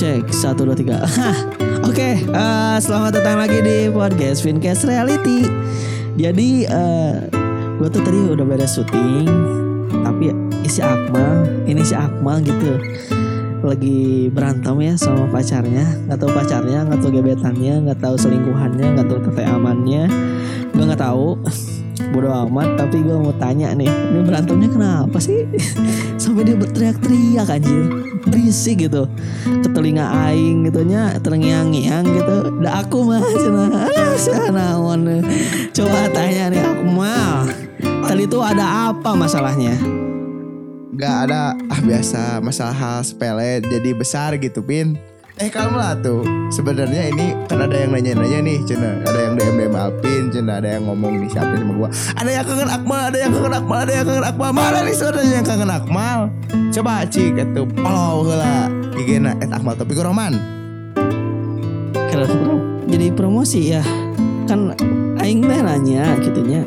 Cek. Satu dua tiga. Oke, eh, selamat datang lagi di podcast Fincast Reality. Jadi eh gue tuh tadi udah beres syuting, tapi isi Akmal, ini si Akmal gitu. Lagi berantem ya sama pacarnya. Nggak tahu pacarnya nggak tahu gebetannya nggak tahu selingkuhannya nggak tahu tete amannya gue nggak tahu bodo amat tapi gue mau tanya nih ini berantemnya kenapa sih? Sampai dia berteriak-teriak anjir. Berisik gitu. Ke telinga aing gitunya terngiang-ngiang gitu. Dah aku mah ah sana coba tanya nih aku mah. Tadi tuh ada apa masalahnya? Gak ada ah biasa. Masalah hal sepele jadi besar gitu pin eh kamu lah tuh. Sebenarnya ini kan ada yang nanya-nanya nih cina. Ada yang DM DM Alpin cina. Ada yang ngomong nih siapa sama gua. Ada yang kangen Akmal ada yang kangen Akmal ada yang kangen Akmal. Mana nih sebenarnya yang kangen Akmal? Coba cik itu follow lah IG-na et Akmal tapi roman pro- jadi promosi ya. Kan aing teh nanya gitunya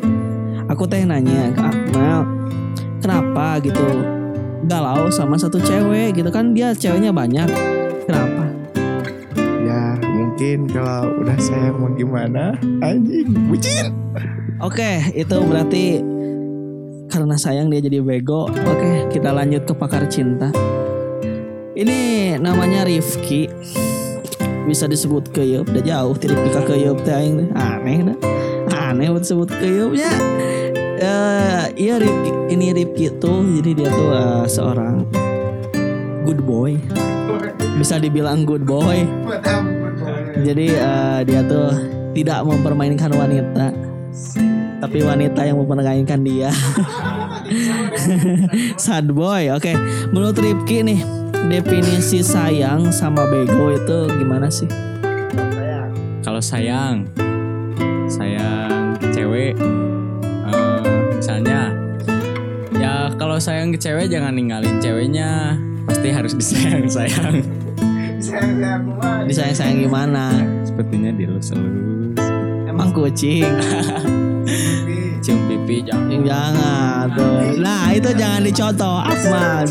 aku teh nanya ke Akmal kenapa? gitu. Galau sama satu cewek gitu kan. Dia ceweknya banyak. Kenapa mungkin kalau udah sayang mau gimana anjing bucin. Oke itu berarti karena sayang dia jadi bego. Oke kita lanjut ke pakar cinta. Ini namanya Rifki. Bisa disebut keyup udah jauh tidak pika keyup teh aing aneh dah. Aneh buat disebut keyupnya. Eh iya Rifki ini Rifki tuh jadi dia tuh eh, seorang good boy. Bisa dibilang good boy jadi eh, dia tuh tidak mempermainkan wanita. Tapi wanita yang mempermainkan dia. Sad boy oke. Menurut Rifki nih definisi sayang sama bego itu gimana sih? Kalau sayang, sayang ke cewek, eh, misalnya, ya kalau sayang ke cewek jangan ninggalin ceweknya, pasti harus disayang sayang. Disayang sayang gimana? Sepertinya dilus-elus, emang kucing. Cium pipi jangan. jangan tuh. Nah itu jangan dicontoh Akmal.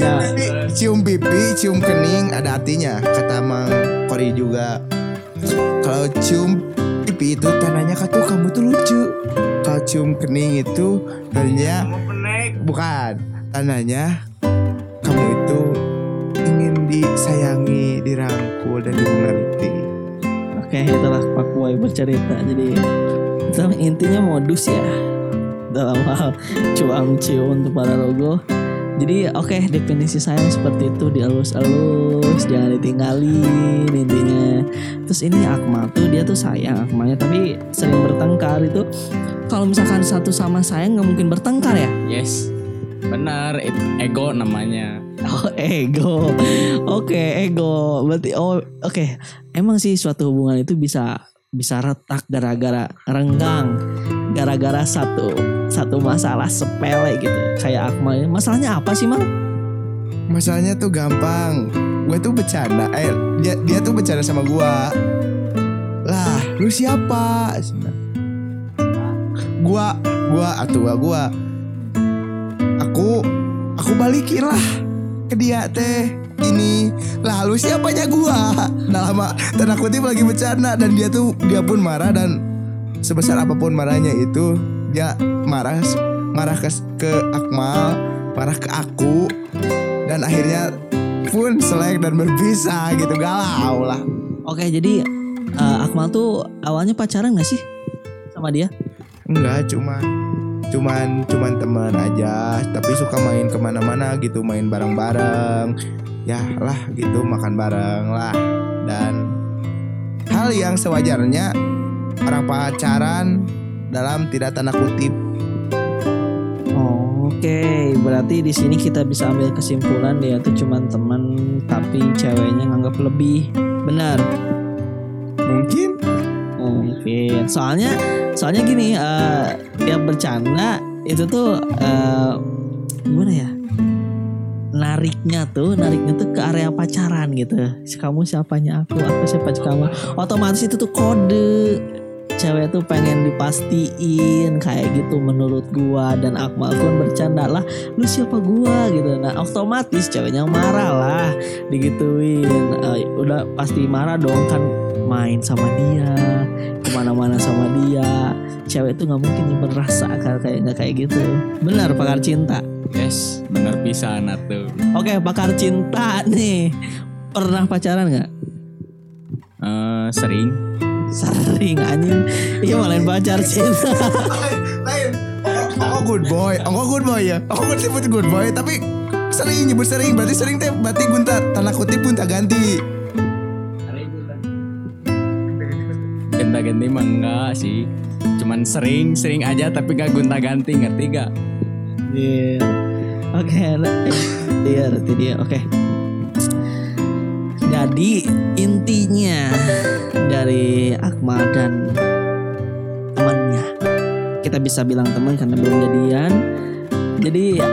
Cium pipi, cium kening ada artinya. Kata Mang Kori juga. Kalau cium pipi itu tandanya kata kamu tuh lucu. Kalau cium kening itu tandanya bukan. Tandanya kamu itu disayangi, dirangkul dan dimengerti. oke itulah Pak Boy bercerita. Jadi itu intinya modus ya. Dalam hal cuam cium untuk para logo. Jadi oke definisi sayang seperti itu. Dielus-elus jangan ditinggalin intinya. Terus ini Akmal tuh dia tuh sayang Akmalnya tapi sering bertengkar itu. Kalau misalkan satu sama sayang nggak mungkin bertengkar ya? Yes, benar, ego namanya. Oh ego, oke ego. Berarti oh oke. Emang sih suatu hubungan itu bisa bisa retak gara-gara renggang, gara-gara satu satu masalah sepele gitu. Kayak Akmal. ini. Masalahnya apa sih mal? Masalahnya tuh gampang. Gue tuh bercanda. Eh, dia, dia tuh bercanda sama gua. Lah, lu siapa? Gua, gua atau gua, gua. Aku, balikin lah ke dia teh. Ini. Lalu siapanya gua? Nah lama tanda kutip lagi bercanda. Dan dia tuh Dia pun marah dan Sebesar apa pun marahnya itu Dia marah Marah ke, ke Akmal Marah ke aku. Dan akhirnya pun selek dan berpisah gitu. Galau lah. Oke jadi eh, Akmal tuh awalnya pacaran gak sih sama dia? enggak cuma cuman cuman teman aja tapi suka main ke mana-mana gitu main bareng-bareng ya lah gitu makan bareng lah dan hal yang sewajarnya orang pacaran dalam tidak tanda kutip Oke, berarti di sini kita bisa ambil kesimpulan dia tuh cuman teman tapi ceweknya nganggap lebih. Benar. mungkin Mungkin. Soalnya soalnya gini, eh dia bercanda itu tuh eh gimana ya? Nariknya tuh, nariknya tuh ke area pacaran gitu. Kamu siapanya aku, aku siapa kamu. Otomatis itu tuh kode. Cewek tuh pengen dipastiin kayak gitu menurut gua. Dan Akmal pun bercanda lah lu siapa gua? gitu. Nah otomatis ceweknya marah lah digituin. Eh, udah pasti marah dong kan main sama dia ke mana-mana sama dia. Cewek itu nggak mungkin nyimpen rasa kan kayak nggak kayak gitu. Benar pakar cinta. Yes, bener pisan atuh. oke pakar cinta nih. Pernah pacaran nggak? Eh, sering sering anjing iya malah pacar cinta Lain. Oh, good boy. Oh, good boy ya. Oh, good sebut good boy. Tapi sering nyebut sering. Berarti sering teh. Berarti gunta tanda kutip gunta ganti. ganti-ganti mah enggak sih. Cuman sering, sering aja tapi gak gonta-ganti, ngerti gak? Iya. Oke, nah, iya berarti dia. Oke. Jadi intinya dari Akmal dan temannya, kita bisa bilang teman karena belum jadian. Jadi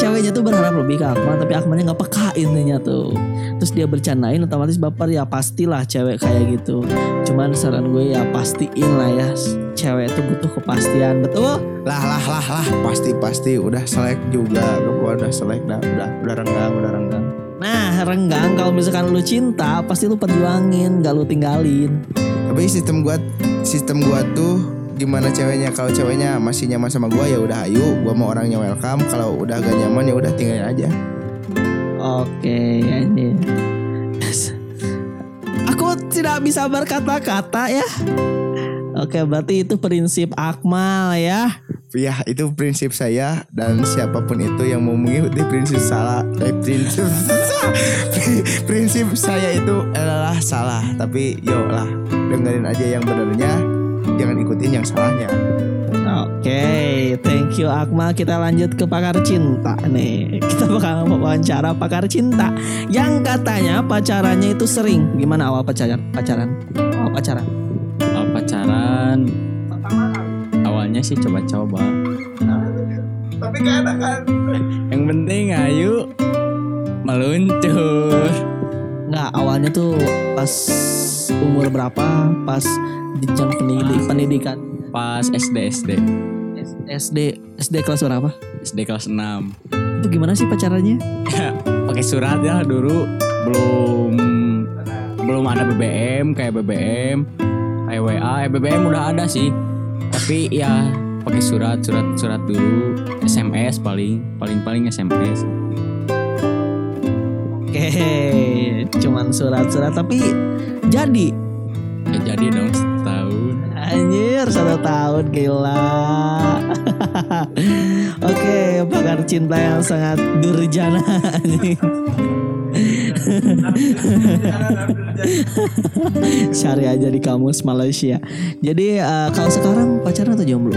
ceweknya tuh berharap lebih ke Akmal, tapi Akmalnya nggak peka intinya tuh. Terus dia bercandain otomatis baper ya pastilah cewek kayak gitu. Cuman saran gue ya pastiin lah ya cewek itu butuh kepastian betul. Lah lah lah lah. Pasti pasti. Udah selek juga. Gua udah selek. Dah, udah udah renggang. Udah renggang. Nah renggang kalau misalkan lu cinta pasti lu perjuangin gak lu tinggalin. Tapi sistem gua sistem gua tuh gimana ceweknya? Kalau ceweknya masih nyaman sama gua ya udah ayo. Gua mau orangnya welcome. Kalau udah agak nyaman ya udah tinggalin aja. Oke ini. Aku tidak bisa berkata-kata ya. Oke berarti itu prinsip Akmal ya Ya itu prinsip saya dan siapa pun itu yang mau mengikuti prinsip salah eh, prinsip prinsip saya itu adalah salah tapi yo lah dengerin aja yang benernya jangan ikutin yang salahnya Oke thank you Akmal Kita lanjut ke pakar cinta nih Kita bakal wawancara pakar cinta Yang katanya pacarannya itu sering Gimana awal pacaran? Pacaran? Awal pacaran? Kalau pacaran awalnya sih coba-coba. tapi gak ada kan Yang penting ayo meluncur. Nggak awalnya tuh pas umur berapa? Pas jenjang pendidik, pendidikan Pas SD SD. SD SD kelas berapa? SD kelas 6. Itu gimana sih pacarannya? Pakai surat ya dulu belum belum ada BBM kayak BBM kayak WA eh, BBM udah ada sih tapi ya pakai surat surat surat dulu. SMS paling paling paling SMS Oke, cuman surat-surat tapi jadi. Ya jadi dong setahun. Anjir satu tahun gila. Oke pakar cinta yang sangat durjana. Cari aja di kamus Malaysia Jadi eh, kalau sekarang pacaran atau jomblo?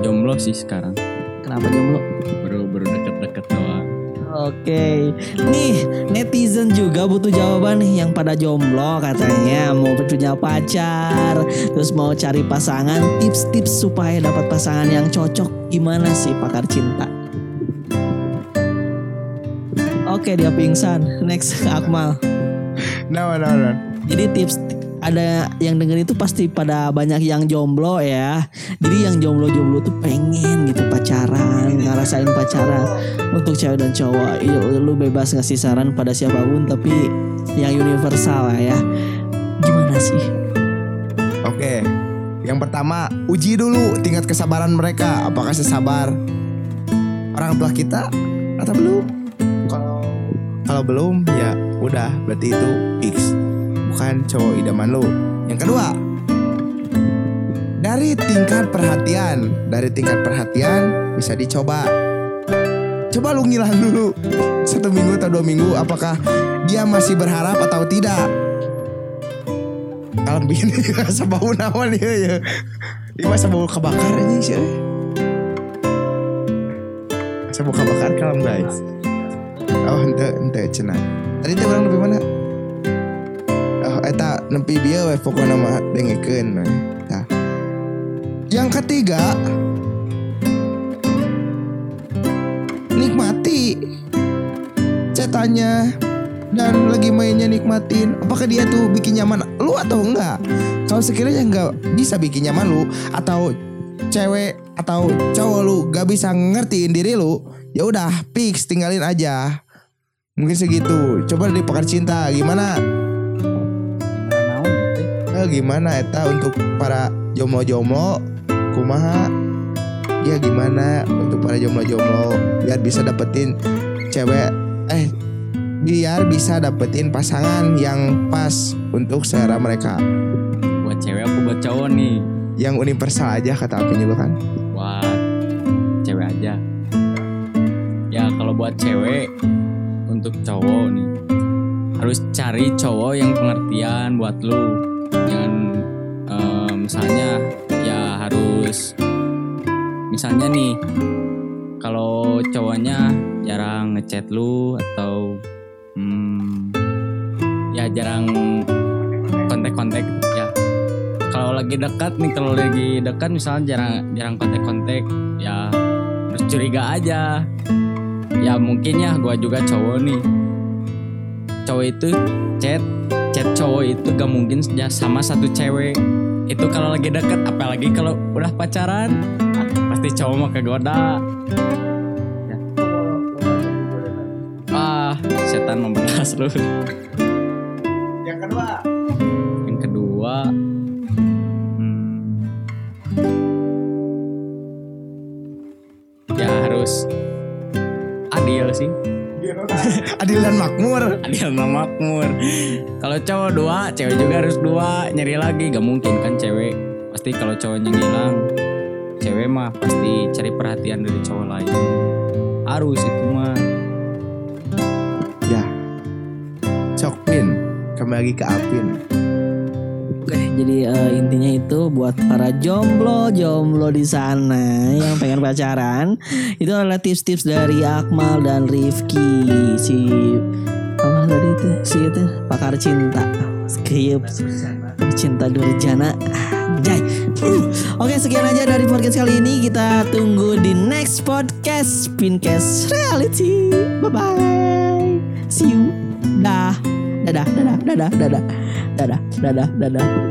jomblo sih sekarang Kenapa jomblo? baru baru deket-deket doang Oke, nih netizen juga butuh jawaban nih yang pada jomblo katanya mau punya pacar, terus mau cari pasangan, tips-tips supaya dapat pasangan yang cocok gimana sih pakar cinta? Oke dia pingsan, next Akmal. no no no Jadi tips ada yang denger itu pasti pada banyak yang jomblo ya. Jadi yang jomblo-jomblo tuh pengen gitu pacaran, ngerasain pacaran untuk cewek dan cowok. Iya, lu bebas ngasih saran pada siapa pun tapi yang universal lah ya. Gimana sih? Oke, yang pertama uji dulu tingkat kesabaran mereka. Apakah sesabar orang tua kita atau belum? Kalau belum ya udah berarti itu X. Bukan cowok idaman lu. Yang kedua dari tingkat perhatian, dari tingkat perhatian bisa dicoba. Coba lu ngilang dulu. Satu minggu atau dua minggu apakah dia masih berharap atau tidak? Kalau bikin rasa bau naon ya ya. Ini masa bau kebakar aja sih. Masa bau kebakar kalem guys oh ente ente cenah tadi teh orang lebih mana? Oh eta nempi dia we pokoknya mah dengekeun nah yang ketiga nikmati cetannya dan lagi mainnya nikmatin. Apakah dia tuh bikin nyaman lu atau enggak? Kalau sekiranya enggak bisa bikin nyaman lu atau cewek atau cowok lu gak bisa ngertiin diri lu ya udah fix tinggalin aja mungkin segitu. Coba dari pakar cinta gimana? Eh, gimana eta untuk para jomblo-jomblo? Kumaha? Ya gimana untuk para jomblo-jomblo? Biar bisa dapetin cewek eh biar bisa dapetin pasangan yang pas untuk selera mereka. Buat cewek apa buat cowok nih. Yang universal aja kata Apin juga kan? Buat cewek aja. Ya kalau buat cewek untuk cowok nih. Harus cari cowok yang pengertian buat lu. Jangan eh, misalnya ya harus misalnya nih kalau cowoknya jarang ngechat lu atau hmm, ya jarang kontak-kontak ya. Kalau lagi dekat nih kalau lagi dekat misalnya jarang jarang kontak-kontak ya harus curiga aja ya mungkin ya gua juga cowok nih. Cowok itu chat chat cowok itu gak mungkin ya sama satu cewek. Itu kalau lagi deket apalagi kalau udah pacaran ah, pasti cowok mah kegoda. Ya. ah setan membelas lu. Yang kedua adil sih? Adil dan makmur. Adil dan makmur. Kalau cowok dua cewek juga harus dua. Nyari lagi gak mungkin kan cewek. Pasti kalau cowoknya ngilang cewek mah pasti cari perhatian dari cowok lain. Harus itu mah. Ya. Sok Pin kembali ke Apin jadi eh, intinya itu buat para jomblo jomblo di sana yang pengen pacaran, itu adalah tips-tips dari Akmal dan Rifki si apa tadi itu si itu pakar cinta, skip cinta Durjana. Anjay. Uh. Oke, sekian aja dari podcast kali ini. Kita tunggu di next podcast Pincast Reality. Bye bye. See you. Dah. Dadah, dadah, dadah, dadah. Dadah, dadah, dadah.